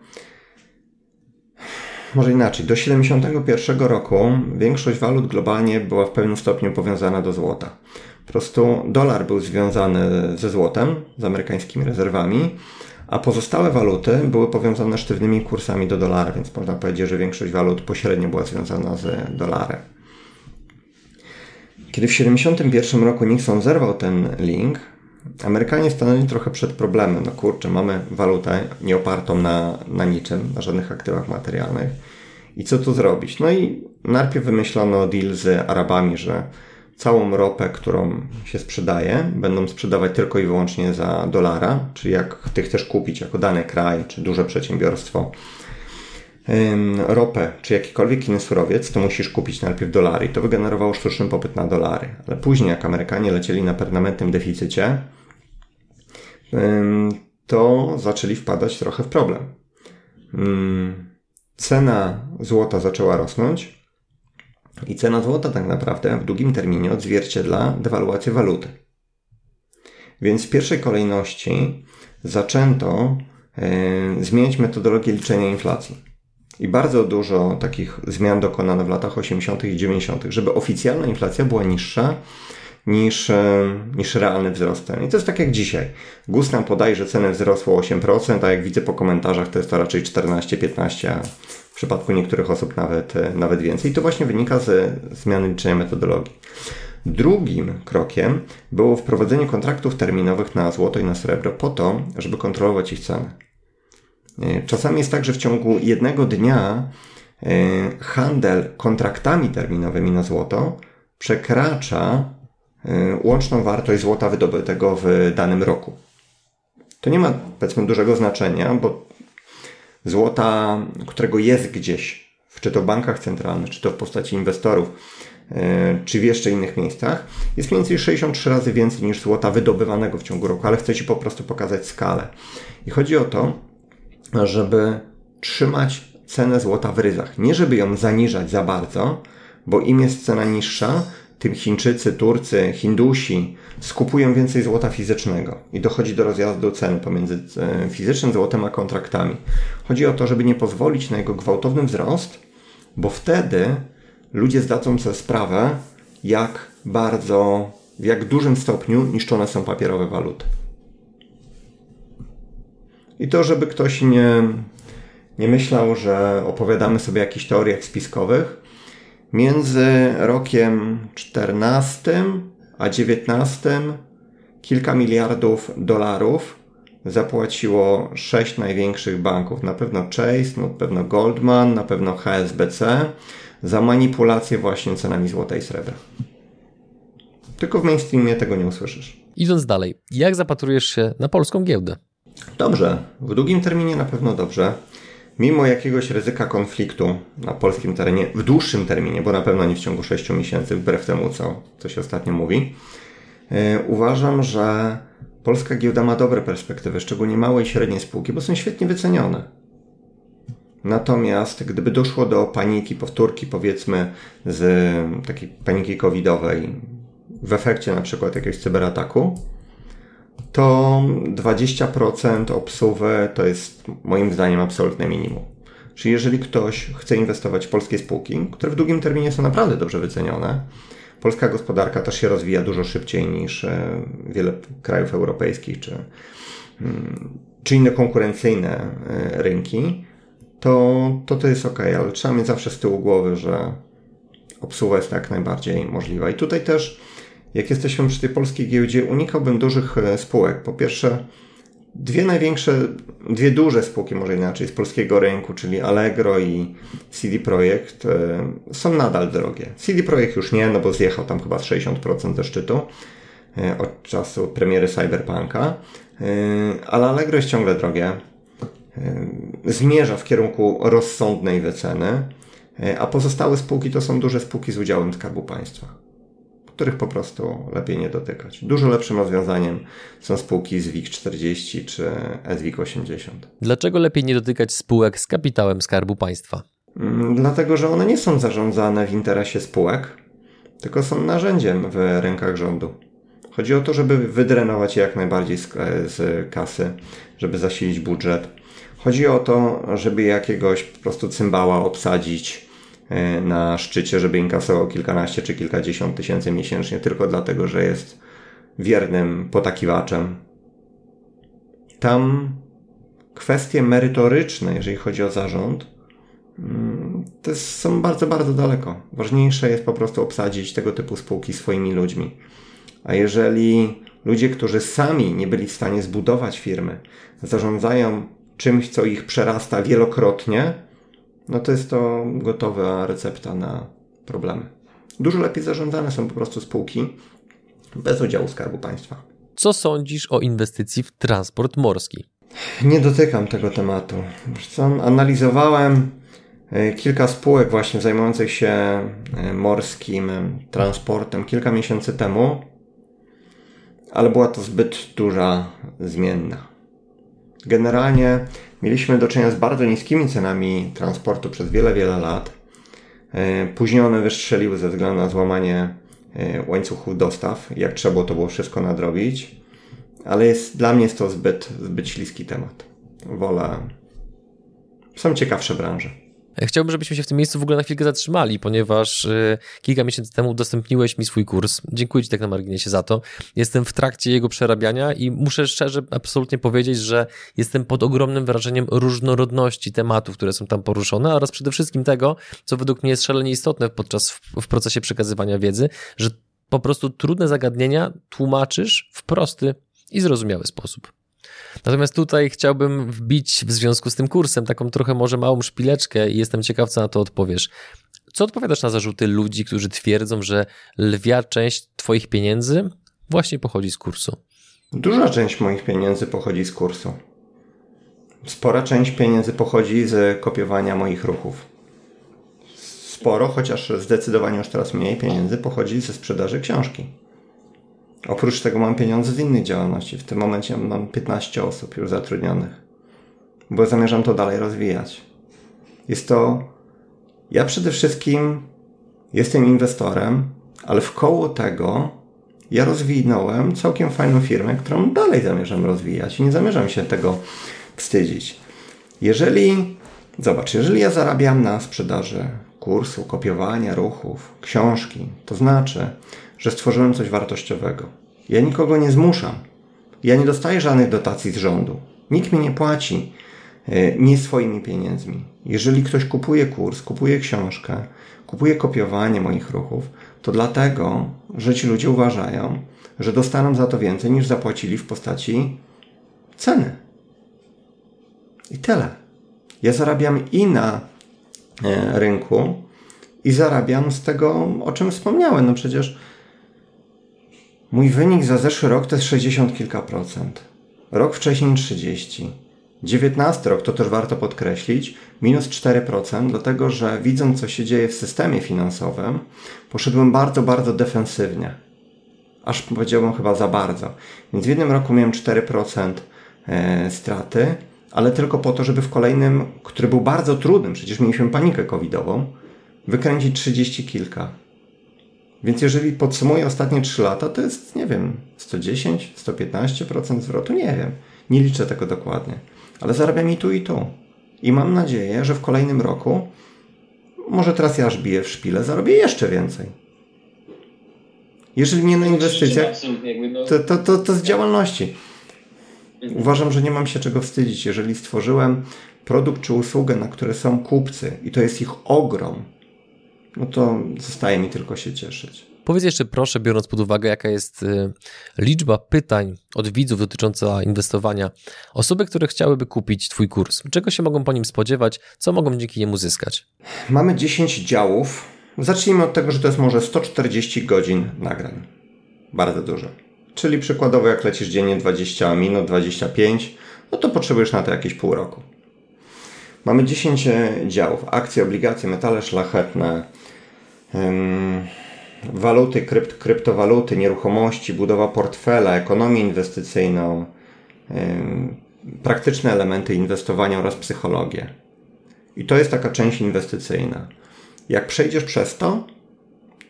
może inaczej. Do 1971 roku większość walut globalnie była w pewnym stopniu powiązana do złota. Po prostu dolar był związany ze złotem, z amerykańskimi rezerwami, a pozostałe waluty były powiązane sztywnymi kursami do dolara, więc można powiedzieć, że większość walut pośrednio była związana z dolarem. Kiedy w 1971 roku Nixon zerwał ten link, Amerykanie stanęli trochę przed problemem. No kurczę, mamy walutę nieopartą na, na niczym, na żadnych aktywach materialnych. I co tu zrobić? No i najpierw wymyślono deal z Arabami, że całą ropę, którą się sprzedaje, będą sprzedawać tylko i wyłącznie za dolara, czyli jak ty chcesz kupić jako dany kraj czy duże przedsiębiorstwo ropę czy jakikolwiek inny surowiec, to musisz kupić najpierw dolary. I to wygenerowało sztuczny popyt na dolary. Ale później, jak Amerykanie lecieli na permanentnym deficycie, to zaczęli wpadać trochę w problem. Cena złota zaczęła rosnąć i cena złota tak naprawdę w długim terminie odzwierciedla dewaluację waluty. Więc w pierwszej kolejności zaczęto zmieniać metodologię liczenia inflacji. I bardzo dużo takich zmian dokonano w latach 80. i 90., żeby oficjalna inflacja była niższa niż, e, niż realny wzrost cen. I to jest tak jak dzisiaj. GUS nam podaje, że ceny wzrosły o 8%, a jak widzę po komentarzach, to jest to raczej 14-15%, a w przypadku niektórych osób nawet, e, nawet więcej. I to właśnie wynika ze zmiany liczenia metodologii. Drugim krokiem było wprowadzenie kontraktów terminowych na złoto i na srebro po to, żeby kontrolować ich cenę. E, czasami jest tak, że w ciągu jednego dnia handel kontraktami terminowymi na złoto przekracza łączną wartość złota wydobytego w danym roku. To nie ma, powiedzmy, dużego znaczenia, bo złota, którego jest gdzieś, czy to w bankach centralnych, czy to w postaci inwestorów, y, czy w jeszcze innych miejscach, jest mniej więcej 63 razy więcej niż złota wydobywanego w ciągu roku, ale chcę Ci po prostu pokazać skalę. I chodzi o to, żeby trzymać cenę złota w ryzach. Nie żeby ją zaniżać za bardzo, bo im jest cena niższa, tym Chińczycy, Turcy, Hindusi skupują więcej złota fizycznego i dochodzi do rozjazdu cen pomiędzy e, fizycznym złotem a kontraktami. Chodzi o to, żeby nie pozwolić na jego gwałtowny wzrost, bo wtedy ludzie zdadzą sobie sprawę, jak bardzo, w jak dużym stopniu niszczone są papierowe waluty. I to, żeby ktoś nie, nie myślał, że opowiadamy sobie o jakichś teoriach spiskowych, Między rokiem 14 a 19 kilka miliardów dolarów zapłaciło sześć największych banków. Na pewno Chase, na pewno Goldman, na pewno HSBC za manipulację właśnie cenami złota i srebra. Tylko w mainstreamie tego nie usłyszysz. Idąc dalej, jak zapatrujesz się na polską giełdę? Dobrze. W długim terminie na pewno dobrze mimo jakiegoś ryzyka konfliktu na polskim terenie, w dłuższym terminie, bo na pewno nie w ciągu 6 miesięcy, wbrew temu, co, co się ostatnio mówi, yy, uważam, że polska giełda ma dobre perspektywy, szczególnie małe i średnie spółki, bo są świetnie wycenione. Natomiast gdyby doszło do paniki, powtórki powiedzmy z takiej paniki covidowej w efekcie na przykład jakiegoś cyberataku, to 20% obsuwy to jest moim zdaniem absolutne minimum. Czyli jeżeli ktoś chce inwestować w polskie spółki, które w długim terminie są naprawdę dobrze wycenione, polska gospodarka też się rozwija dużo szybciej niż e, wiele krajów europejskich czy, mm, czy inne konkurencyjne e, rynki, to, to to jest ok, ale trzeba mieć zawsze z tyłu głowy, że obsługa jest jak najbardziej możliwa. I tutaj też jak jesteśmy przy tej polskiej giełdzie, unikałbym dużych e, spółek. Po pierwsze, dwie największe, dwie duże spółki, może inaczej, z polskiego rynku, czyli Allegro i CD Projekt, e, są nadal drogie. CD Projekt już nie, no bo zjechał tam chyba 60% ze szczytu e, od czasu premiery Cyberpunka, ale Allegro jest ciągle drogie. Zmierza w kierunku rozsądnej wyceny, a pozostałe spółki to są duże spółki z udziałem Skarbu Państwa których po prostu lepiej nie dotykać. Dużo lepszym rozwiązaniem są spółki z WIG 40 czy SWIG 80. Dlaczego lepiej nie dotykać spółek z kapitałem Skarbu Państwa? Mm, dlatego, że one nie są zarządzane w interesie spółek, tylko są narzędziem w rękach rządu. Chodzi o to, żeby wydrenować je jak najbardziej z, z kasy, żeby zasilić budżet. Chodzi o to, żeby jakiegoś po prostu cymbała obsadzić E, na szczycie, żeby inkasował kilkanaście czy kilkadziesiąt tysięcy miesięcznie, tylko dlatego, że jest wiernym potakiwaczem. Tam kwestie merytoryczne, jeżeli chodzi o zarząd, mm, to są bardzo, bardzo daleko. Ważniejsze jest po prostu obsadzić tego typu spółki swoimi ludźmi. A jeżeli ludzie, którzy sami nie byli w stanie zbudować firmy, zarządzają czymś, co ich przerasta wielokrotnie, no to jest to gotowa recepta na problemy. Dużo lepiej zarządzane są po prostu spółki bez udziału Skarbu Państwa. Co sądzisz o inwestycji w transport morski? Nie dotykam tego tematu. Co, analizowałem e, kilka spółek właśnie zajmujących się e, morskim transportem kilka miesięcy temu, ale była to zbyt duża zmienna. Generalnie mieliśmy do czynienia z bardzo niskimi cenami transportu przez wiele, wiele lat. E, później one wystrzeliły ze względu na złamanie e, łańcuchów dostaw. Jak trzeba było to było wszystko nadrobić. Ale jest, dla mnie jest to zbyt, zbyt śliski temat. Wolę. Są ciekawsze branże. Chciałbym, żebyśmy się w tym miejscu w ogóle na chwilkę zatrzymali, ponieważ y, kilka miesięcy temu udostępniłeś mi swój kurs. Dziękuję Ci tak na marginesie za to. Jestem w trakcie jego przerabiania i muszę szczerze absolutnie powiedzieć, że jestem pod ogromnym wrażeniem różnorodności tematów, które są tam poruszone oraz przede wszystkim tego, co według mnie jest szalenie istotne podczas w, w procesie przekazywania wiedzy, że po prostu trudne zagadnienia tłumaczysz w prosty i zrozumiały sposób. Natomiast tutaj chciałbym wbić w związku z tym kursem taką trochę może małą szpileczkę i jestem ciekaw, co na to odpowiesz. Co odpowiadasz na zarzuty ludzi, którzy twierdzą, że lwia część Twoich pieniędzy właśnie pochodzi z kursu? Duża część moich pieniędzy pochodzi z kursu. Spora część pieniędzy pochodzi z kopiowania moich ruchów. Sporo, chociaż zdecydowanie już teraz mniej pieniędzy pochodzi ze sprzedaży książki. Oprócz tego mam pieniądze z innej działalności. W tym momencie mam 15 osób już zatrudnionych, bo zamierzam to dalej rozwijać. Jest to. Ja przede wszystkim jestem inwestorem, ale w koło tego ja rozwinąłem całkiem fajną firmę, którą dalej zamierzam rozwijać i nie zamierzam się tego wstydzić. Jeżeli, zobacz, jeżeli ja zarabiam na sprzedaży kursu, kopiowania ruchów, książki, to znaczy, że stworzyłem coś wartościowego. Ja nikogo nie zmuszam. Ja nie dostaję żadnych dotacji z rządu. Nikt mi nie płaci e, nie swoimi pieniędzmi. Jeżeli ktoś kupuje kurs, kupuje książkę, kupuje kopiowanie moich ruchów, to dlatego, że ci ludzie uważają, że dostaną za to więcej niż zapłacili w postaci ceny. I tyle. Ja zarabiam i na e, rynku, i zarabiam z tego, o czym wspomniałem. No przecież Mój wynik za zeszły rok to jest 60 kilka procent. Rok wcześniej 30. 19 rok, to też warto podkreślić, minus 4%, dlatego że widząc co się dzieje w systemie finansowym, poszedłem bardzo, bardzo defensywnie. Aż powiedziałbym chyba za bardzo. Więc w jednym roku miałem 4% e, straty, ale tylko po to, żeby w kolejnym, który był bardzo trudnym, przecież mieliśmy panikę covidową, wykręcić 30 kilka. Więc jeżeli podsumuję ostatnie 3 lata, to jest, nie wiem, 110, 115% zwrotu, nie wiem. Nie liczę tego dokładnie. Ale zarabiam i tu, i tu. I mam nadzieję, że w kolejnym roku, może teraz ja aż biję w szpile, zarobię jeszcze więcej. Jeżeli nie na inwestycjach, no. to, to, to, to z działalności. Uważam, że nie mam się czego wstydzić. Jeżeli stworzyłem produkt czy usługę, na które są kupcy i to jest ich ogrom, no to zostaje mi tylko się cieszyć. Powiedz jeszcze proszę, biorąc pod uwagę, jaka jest y, liczba pytań od widzów dotycząca inwestowania, osoby, które chciałyby kupić Twój kurs, czego się mogą po nim spodziewać, co mogą dzięki niemu zyskać? Mamy 10 działów. Zacznijmy od tego, że to jest może 140 godzin nagrań. Bardzo dużo. Czyli przykładowo, jak lecisz dziennie 20 minut, 25, no to potrzebujesz na to jakieś pół roku. Mamy 10 działów: akcje, obligacje, metale szlachetne, waluty, krypt, kryptowaluty, nieruchomości, budowa portfela, ekonomię inwestycyjną, praktyczne elementy inwestowania oraz psychologię. I to jest taka część inwestycyjna. Jak przejdziesz przez to,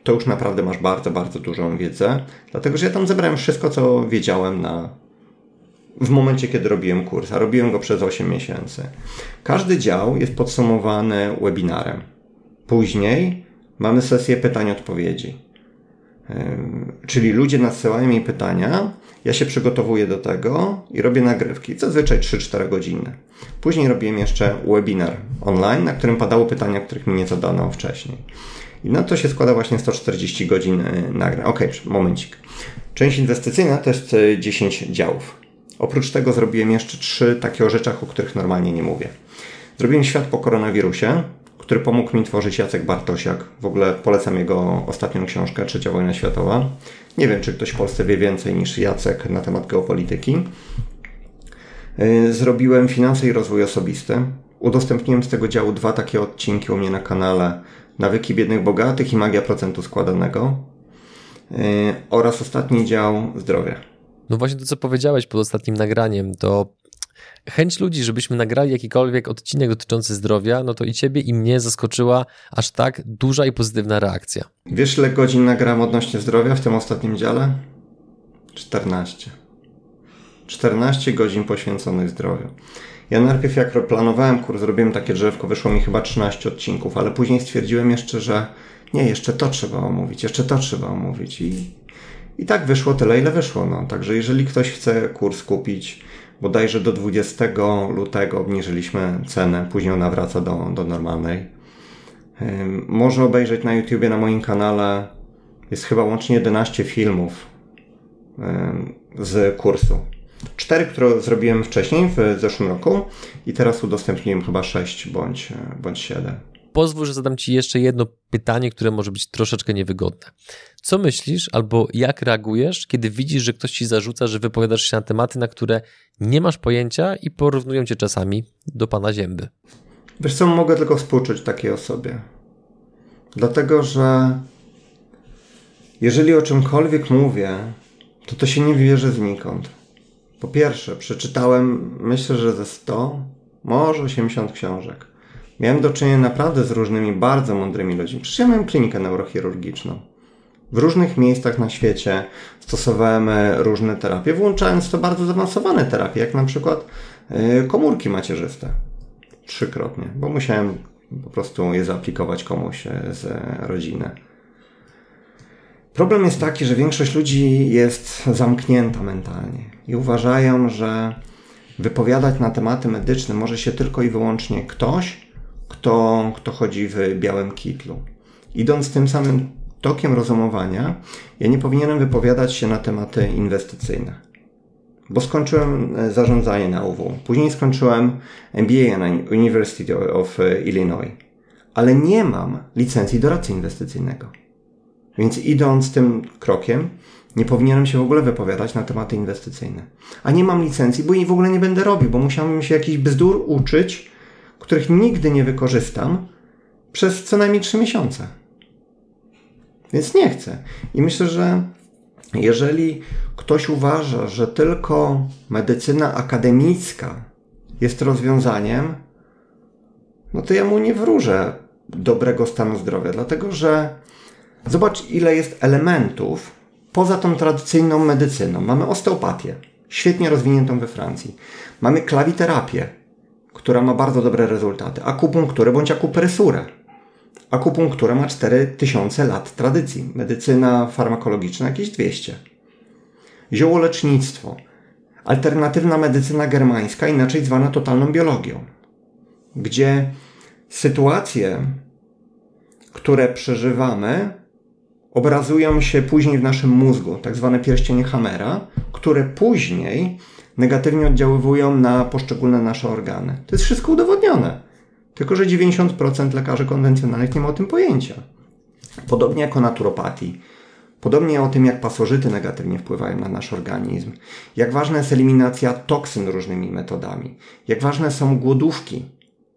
to już naprawdę masz bardzo, bardzo dużą wiedzę, dlatego że ja tam zebrałem wszystko, co wiedziałem na, w momencie, kiedy robiłem kurs, a robiłem go przez 8 miesięcy. Każdy dział jest podsumowany webinarem. Później mamy sesję pytań-odpowiedzi. Czyli ludzie nadsyłają mi pytania, ja się przygotowuję do tego i robię nagrywki, zazwyczaj 3-4 godziny. Później robiłem jeszcze webinar online, na którym padały pytania, których mi nie zadano wcześniej. I na to się składa właśnie 140 godzin e, nagrań. Ok, momencik. Część inwestycyjna to jest 10 e, działów. Oprócz tego zrobiłem jeszcze trzy takie o rzeczach, o których normalnie nie mówię. Zrobiłem świat po koronawirusie, który pomógł mi tworzyć Jacek Bartosiak. W ogóle polecam jego ostatnią książkę, Trzecia wojna światowa. Nie wiem, czy ktoś w Polsce wie więcej niż Jacek na temat geopolityki. Y, zrobiłem finanse i rozwój osobisty. Udostępniłem z tego działu dwa takie odcinki u mnie na kanale Nawyki biednych bogatych i magia procentu składanego. Y, oraz ostatni dział zdrowia. No właśnie to, co powiedziałeś pod ostatnim nagraniem, to chęć ludzi, żebyśmy nagrali jakikolwiek odcinek dotyczący zdrowia, no to i ciebie, i mnie zaskoczyła aż tak duża i pozytywna reakcja. Wiesz, ile godzin nagrałem odnośnie zdrowia w tym ostatnim dziale? 14. 14 godzin poświęconych zdrowiu. Ja najpierw jak planowałem kurs, zrobiłem takie drzewko, wyszło mi chyba 13 odcinków, ale później stwierdziłem jeszcze, że nie, jeszcze to trzeba omówić, jeszcze to trzeba omówić i, i tak wyszło tyle, ile wyszło. No. Także jeżeli ktoś chce kurs kupić, bodajże do 20 lutego obniżyliśmy cenę, później ona wraca do, do normalnej. Może obejrzeć na YouTubie na moim kanale. Jest chyba łącznie 11 filmów z kursu. Cztery, które zrobiłem wcześniej w zeszłym roku i teraz udostępniłem chyba sześć bądź, bądź siedem. Pozwól, że zadam Ci jeszcze jedno pytanie, które może być troszeczkę niewygodne. Co myślisz albo jak reagujesz, kiedy widzisz, że ktoś Ci zarzuca, że wypowiadasz się na tematy, na które nie masz pojęcia i porównują Cię czasami do Pana Zięby? Wiesz co, mogę tylko współczuć takiej osobie. Dlatego, że jeżeli o czymkolwiek mówię, to to się nie wierzy znikąd. Po pierwsze, przeczytałem, myślę, że ze 100, może 80 książek. Miałem do czynienia naprawdę z różnymi bardzo mądrymi ludźmi. Przecież ja miałem klinikę neurochirurgiczną. W różnych miejscach na świecie stosowałem e, różne terapie, włączając to bardzo zaawansowane terapie, jak na przykład e, komórki macierzyste. Trzykrotnie, bo musiałem po prostu je zaaplikować komuś e, z rodziny. Problem jest taki, że większość ludzi jest zamknięta mentalnie i uważają, że wypowiadać na tematy medyczne może się tylko i wyłącznie ktoś, kto, kto chodzi w białym kitlu. Idąc tym samym tokiem rozumowania, ja nie powinienem wypowiadać się na tematy inwestycyjne. Bo skończyłem e, zarządzanie na UW. Później skończyłem MBA na University of Illinois. Ale nie mam licencji doradcy inwestycyjnego. Więc idąc tym krokiem, nie powinienem się w ogóle wypowiadać na tematy inwestycyjne. A nie mam licencji, bo jej w ogóle nie będę robił, bo musiałbym się jakiś bzdur uczyć, których nigdy nie wykorzystam przez co najmniej 3 miesiące. Więc nie chcę. I myślę, że jeżeli ktoś uważa, że tylko medycyna akademicka jest rozwiązaniem, no to ja mu nie wróżę dobrego stanu zdrowia, dlatego że zobacz, ile jest elementów poza tą tradycyjną medycyną. Mamy osteopatię, świetnie rozwiniętą we Francji. Mamy klawiterapię, która ma bardzo dobre rezultaty. Akupunkturę bądź akupresurę. Akupunktura ma 4000 lat tradycji. Medycyna farmakologiczna jakieś 200. Ziołolecznictwo. Alternatywna medycyna germańska, inaczej zwana totalną biologią. Gdzie sytuacje, które przeżywamy, obrazują się później w naszym mózgu, tak zwane pierścienie Hamera, które później negatywnie oddziaływują na poszczególne nasze organy. To jest wszystko udowodnione. Tylko, że 90% lekarzy konwencjonalnych nie ma o tym pojęcia. Podobnie jak o naturopatii. Podobnie o tym, jak pasożyty negatywnie wpływają na nasz organizm. Jak ważna jest eliminacja toksyn różnymi metodami. Jak ważne są głodówki,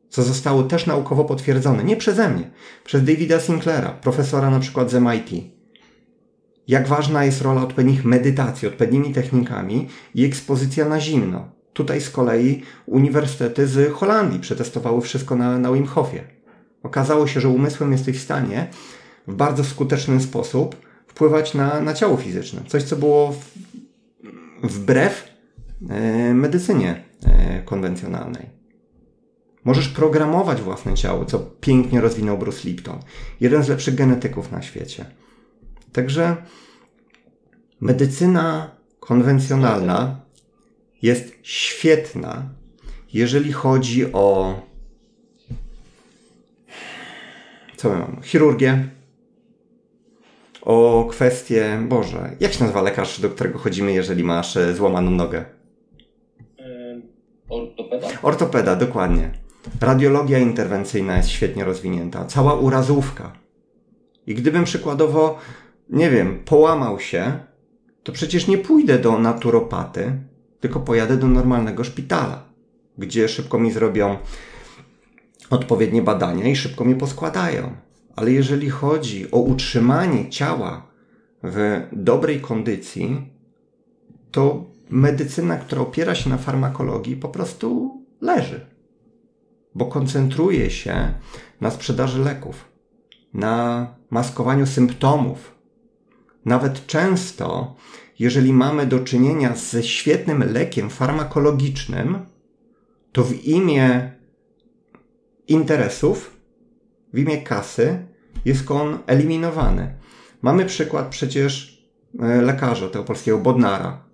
co zostało też naukowo potwierdzone. Nie przeze mnie, przez Davida Sinclaira, profesora na przykład z MIT jak ważna jest rola odpowiednich medytacji, odpowiednimi technikami i ekspozycja na zimno. Tutaj z kolei uniwersytety z Holandii przetestowały wszystko na, na Wim Hofie. Okazało się, że umysłem jesteś w stanie w bardzo skuteczny sposób wpływać na, na ciało fizyczne. Coś, co było w, wbrew e, medycynie e, konwencjonalnej. Możesz programować własne ciało, co pięknie rozwinął Bruce Lipton. Jeden z lepszych genetyków na świecie. Także medycyna konwencjonalna jest świetna, jeżeli chodzi o co my mamy? Chirurgię, o kwestię, Boże, jak się nazywa lekarz, do którego chodzimy, jeżeli masz e, złamaną nogę? Ortopeda? Ortopeda, dokładnie. Radiologia interwencyjna jest świetnie rozwinięta. Cała urazówka. I gdybym przykładowo nie wiem, połamał się, to przecież nie pójdę do naturopaty, tylko pojadę do normalnego szpitala, gdzie szybko mi zrobią odpowiednie badania i szybko mi poskładają. Ale jeżeli chodzi o utrzymanie ciała w dobrej kondycji, to medycyna, która opiera się na farmakologii, po prostu leży. Bo koncentruje się na sprzedaży leków, na maskowaniu symptomów, nawet często, jeżeli mamy do czynienia ze świetnym lekiem farmakologicznym, to w imię interesów, w imię kasy jest on eliminowany. Mamy przykład przecież e, lekarza tego polskiego Bodnara,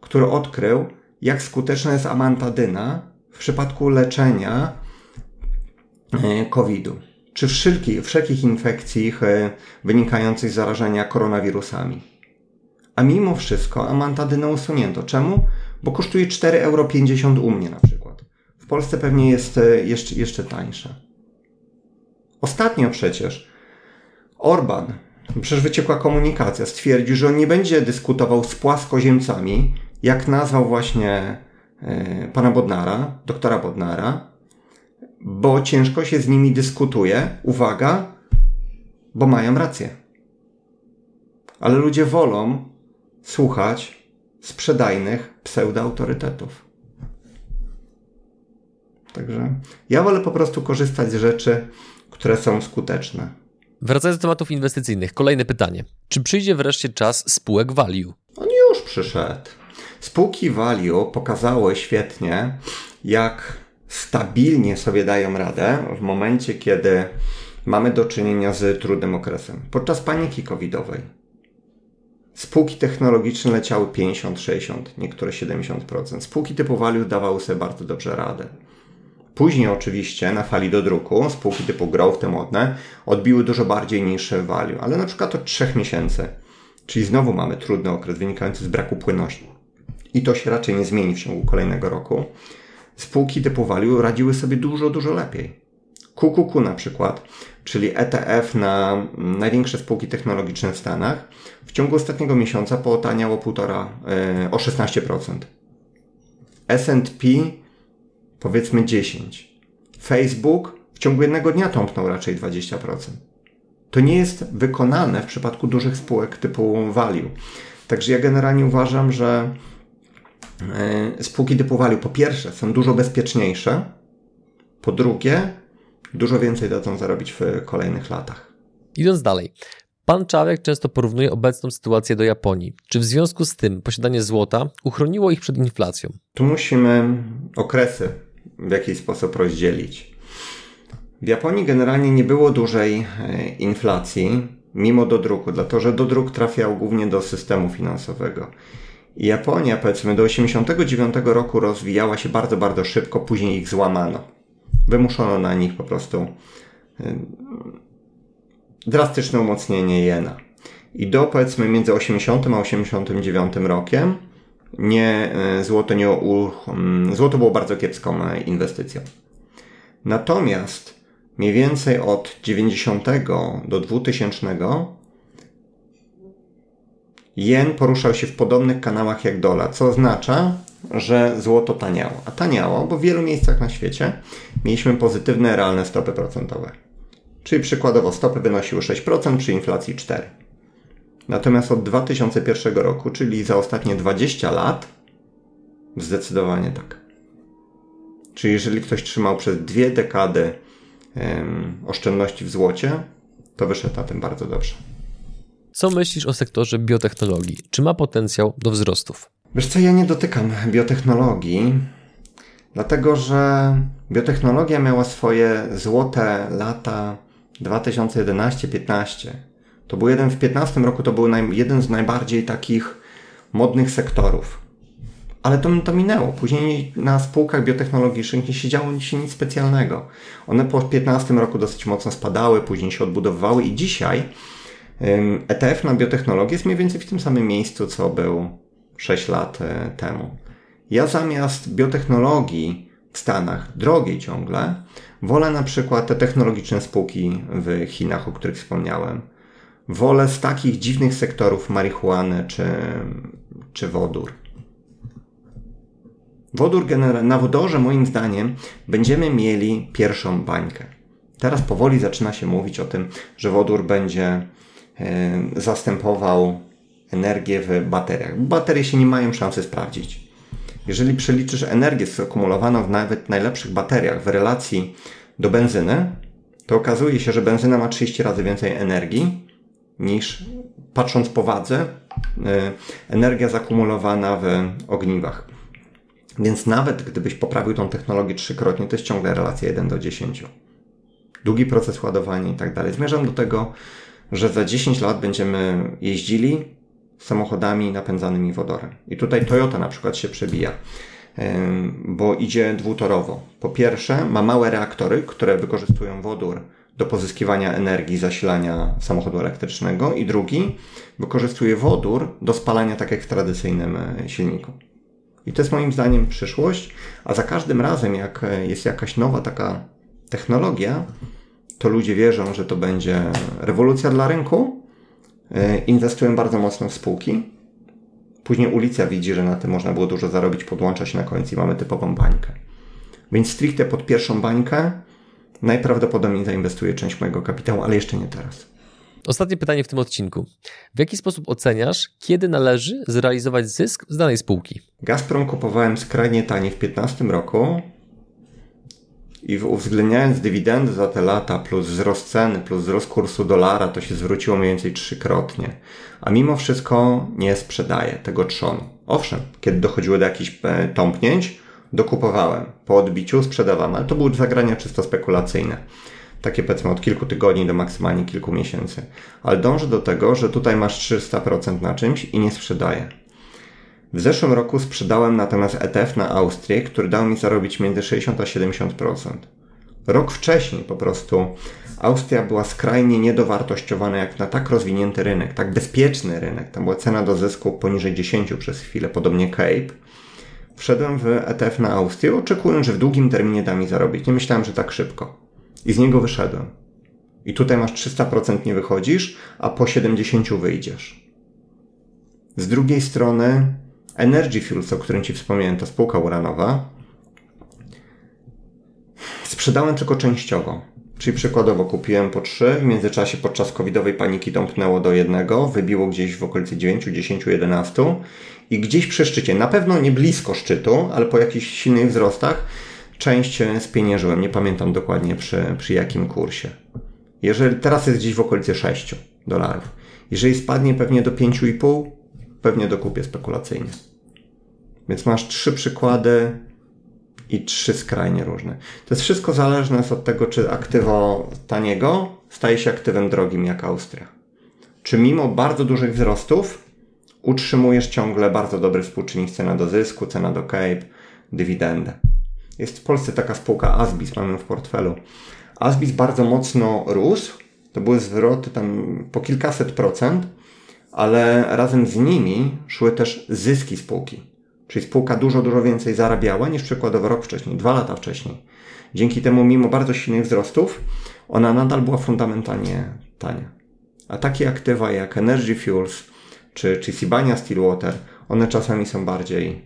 który odkrył, jak skuteczna jest amantadyna w przypadku leczenia e, COVID-u czy wszelkich, wszelkich infekcji e, wynikających z zarażenia koronawirusami. A mimo wszystko amantadynę usunięto. Czemu? Bo kosztuje 4,50 euro u mnie na przykład. W Polsce pewnie jest jeszcze, jeszcze tańsza. Ostatnio przecież Orban, przecież wyciekła komunikacja, stwierdził, że on nie będzie dyskutował z płaskoziemcami, jak nazwał właśnie e, pana Bodnara, doktora Bodnara, bo ciężko się z nimi dyskutuje. Uwaga, bo mają rację. Ale ludzie wolą słuchać sprzedajnych pseudoautorytetów. Także ja wolę po prostu korzystać z rzeczy, które są skuteczne. Wracając do tematów inwestycyjnych, kolejne pytanie. Czy przyjdzie wreszcie czas spółek value? On już przyszedł. Spółki value pokazały świetnie, jak stabilnie sobie dają radę w momencie, kiedy mamy do czynienia z trudnym okresem. Podczas paniki covidowej spółki technologiczne leciały 50, 60, niektóre 70%. Spółki typu value dawały sobie bardzo dobrze radę. Później oczywiście na fali do druku spółki typu growth, te modne, odbiły dużo bardziej niż value, ale na przykład od 3 miesięcy, czyli znowu mamy trudny okres wynikający z braku płynności. I to się raczej nie zmieni w ciągu kolejnego roku. Spółki typu value radziły sobie dużo, dużo lepiej. QQQ na przykład, czyli ETF na największe spółki technologiczne w Stanach, w ciągu ostatniego miesiąca potaniało 1,5 e, o 16%. S&P powiedzmy 10. Facebook w ciągu jednego dnia tąpnął raczej 20%. To nie jest wykonane w przypadku dużych spółek typu value. Także ja generalnie uważam, że spółki typu value po pierwsze są dużo bezpieczniejsze, po drugie dużo więcej dadzą zarobić w kolejnych latach. Idąc dalej, Pan Czarek często porównuje obecną sytuację do Japonii. Czy w związku z tym posiadanie złota uchroniło ich przed inflacją? Tu musimy okresy w jakiś sposób rozdzielić. W Japonii generalnie nie było dużej e, inflacji, mimo dodruku, dlatego że dodruk trafiał głównie do systemu finansowego. Japonia, powiedzmy, do 1989 roku rozwijała się bardzo, bardzo szybko, później ich złamano. Wymuszono na nich po prostu e, drastyczne umocnienie jena. I do powiedzmy między 80 a 89 rokiem nie, e, złoto, nie, mm, złoto było bardzo kiepską e, inwestycją. Natomiast mniej więcej od 90 do 2000 jen poruszał się w podobnych kanałach jak dolar, co oznacza, że złoto taniało. A taniało, bo w wielu miejscach na świecie mieliśmy pozytywne realne stopy procentowe. Czyli przykładowo stopy wynosiły 6% przy inflacji 4%. Natomiast od 2001 roku, czyli za ostatnie 20 lat, zdecydowanie tak. Czyli jeżeli ktoś trzymał przez dwie dekady um, oszczędności w złocie, to wyszedł na tym bardzo dobrze. Co myślisz o sektorze biotechnologii? Czy ma potencjał do wzrostów? Wiesz co, ja nie dotykam biotechnologii, dlatego że biotechnologia miała swoje złote lata 2011-15 to był jeden w 15 roku, to był naj, jeden z najbardziej takich modnych sektorów. Ale to, to minęło. Później na spółkach biotechnologicznych nie się działo się nic specjalnego. One po 15 roku dosyć mocno spadały, później się odbudowywały i dzisiaj ETF na biotechnologię jest mniej więcej w tym samym miejscu, co był 6 lat e, temu. Ja zamiast biotechnologii w Stanach, drogiej ciągle, wolę na przykład te technologiczne spółki w Chinach, o których wspomniałem wolę z takich dziwnych sektorów marihuany czy, czy wodór. Wodór na wodorze moim zdaniem będziemy mieli pierwszą bańkę. Teraz powoli zaczyna się mówić o tym, że wodór będzie zastępował energię w bateriach. Baterie się nie mają szansy sprawdzić. Jeżeli przeliczysz energię zakumulowaną w nawet najlepszych bateriach w relacji do benzyny, to okazuje się, że benzyna ma 30 razy więcej energii niż patrząc po wadze, e, energia zakumulowana w ogniwach. Więc nawet gdybyś poprawił tą technologię trzykrotnie, to jest ciągle relacja 1 do 10. Długi proces ładowania i tak dalej. Zmierzam do tego, że za 10 lat będziemy jeździli samochodami napędzanymi wodorem. I tutaj Toyota na przykład się przebija, bo idzie dwutorowo. Po pierwsze, ma małe reaktory, które wykorzystują wodór do pozyskiwania energii, zasilania samochodu elektrycznego, i drugi wykorzystuje wodór do spalania, tak jak w tradycyjnym e, silniku. I to jest moim zdaniem przyszłość, a za każdym razem, jak e, jest jakaś nowa taka technologia, to ludzie wierzą, że to będzie rewolucja dla rynku, e, inwestują bardzo mocno w spółki. Później ulica widzi, że na tym można było dużo zarobić, podłącza się na końcu i mamy typową bańkę. Więc stricte pod pierwszą bańkę najprawdopodobniej zainwestuję część mojego kapitału, ale jeszcze nie teraz. Ostatnie pytanie w tym odcinku. W jaki sposób oceniasz, kiedy należy zrealizować zysk z danej spółki? Gazprom kupowałem skrajnie tanie w 2015 roku i uwzględniając dywidendy za te lata, plus wzrost ceny, plus wzrost kursu dolara, to się zwróciło mniej więcej trzykrotnie. A mimo wszystko nie sprzedaję tego trzonu. Owszem, kiedy dochodziło do jakichś e, tąpnięć, dokupowałem. Po odbiciu sprzedawałem, ale to były zagrania czysto spekulacyjne. Takie powiedzmy od kilku tygodni do maksymalnie kilku miesięcy. Ale dążę do tego, że tutaj masz 300% na czymś i nie sprzedaję. W zeszłym roku sprzedałem natomiast ETF na Austrię, który dał mi zarobić między 60 a 70%. Rok wcześniej po prostu Austria była skrajnie niedowartościowana jak na tak rozwinięty rynek, tak bezpieczny rynek. Tam była cena do zysku poniżej 10 przez chwilę, podobnie Cape. Wszedłem w ETF na Austrię, oczekując, że w długim terminie da mi zarobić. Nie myślałem, że tak szybko. I z niego wyszedłem. I tutaj masz 300% nie wychodzisz, a po 70 wyjdziesz. Z drugiej strony Energy Fuels, o którym Ci wspomniałem, to spółka uranowa, sprzedałem tylko częściowo. Czyli przykładowo kupiłem po 3, w międzyczasie podczas covidowej paniki domknęło do jednego, wybiło gdzieś w okolicy 9, 10, 11 i gdzieś przy szczycie, na pewno nie blisko szczytu, ale po jakichś silnych wzrostach, część spieniężyłem. Nie pamiętam dokładnie przy, przy jakim kursie. Jeżeli teraz jest gdzieś w okolicy 6 dolarów. Jeżeli spadnie pewnie do 5,5, pewnie dokupię spekulacyjnie. Więc masz trzy przykłady i trzy skrajnie różne. To jest wszystko zależne od tego, czy aktywo taniego staje się aktywem drogim jak Austria. Czy mimo bardzo dużych wzrostów utrzymujesz ciągle bardzo dobry współczynnik cena do zysku, cena do Cape, dywidendę. Jest w Polsce taka spółka Asbis, mamy w portfelu. Asbis bardzo mocno rósł, to były zwroty tam po kilkaset procent, ale razem z nimi szły też zyski spółki. Czyli spółka dużo, dużo więcej zarabiała niż przykładowo rok wcześniej, dwa lata wcześniej. Dzięki temu, mimo bardzo silnych wzrostów, ona nadal była fundamentalnie tania. A takie aktywa jak Energy Fuels czy, czy Sibania Stillwater, one czasami są bardziej,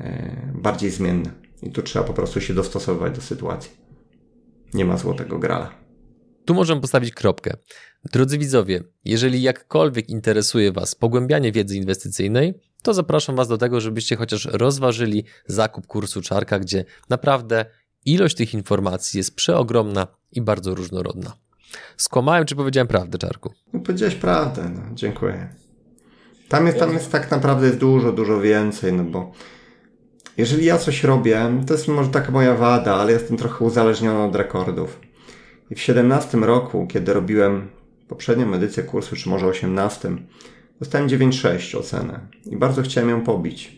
e, bardziej zmienne. I tu trzeba po prostu się dostosowywać do sytuacji. Nie ma złotego grala. Tu możemy postawić kropkę. Drodzy widzowie, jeżeli jakkolwiek interesuje Was pogłębianie wiedzy inwestycyjnej, to zapraszam Was do tego, żebyście chociaż rozważyli zakup kursu Czarka, gdzie naprawdę ilość tych informacji jest przeogromna i bardzo różnorodna. Skłamałem, czy powiedziałem prawdę, Czarku? No, powiedziałeś prawdę, no, dziękuję. Tam jest, tam jest tak naprawdę dużo, dużo więcej, no bo jeżeli ja coś robię, to jest może taka moja wada, ale jestem trochę uzależniony od rekordów. I w 17 roku, kiedy robiłem poprzednią edycję kursu, czy może 18, dostałem 9,6 ocenę i bardzo chciałem ją pobić.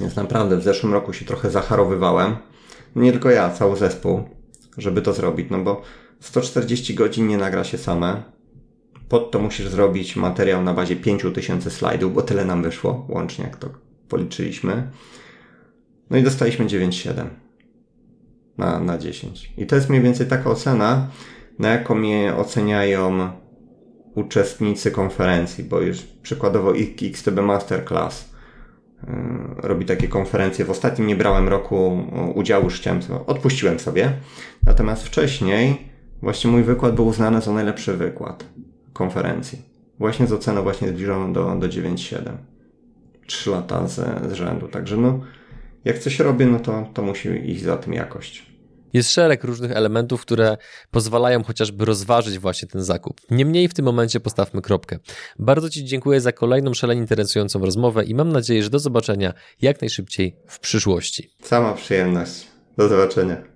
Więc naprawdę w zeszłym roku się trochę zacharowywałem. Nie tylko ja, cały zespół, żeby to zrobić, no bo 140 godzin nie nagra się same. Pod to musisz zrobić materiał na bazie 5000 slajdów, bo tyle nam wyszło, łącznie jak to policzyliśmy. No i dostaliśmy 9,7 na, na 10. I to jest mniej więcej taka ocena, na jaką mnie oceniają uczestnicy konferencji, bo już przykładowo XTB Masterclass yy, robi takie konferencje. W ostatnim nie brałem roku udziału, już chciałem, odpuściłem sobie. Natomiast wcześniej właśnie mój wykład był uznany za najlepszy wykład konferencji. Właśnie z oceną właśnie zbliżoną do, do 9,7. Trzy lata z, z rzędu. Także no, jak coś robię, no to, to musi iść za tym jakość. Jest szereg różnych elementów, które pozwalają chociażby rozważyć właśnie ten zakup. Niemniej w tym momencie postawmy kropkę. Bardzo Ci dziękuję za kolejną szalenie interesującą rozmowę i mam nadzieję, że do zobaczenia jak najszybciej w przyszłości. Sama przyjemność. Do zobaczenia.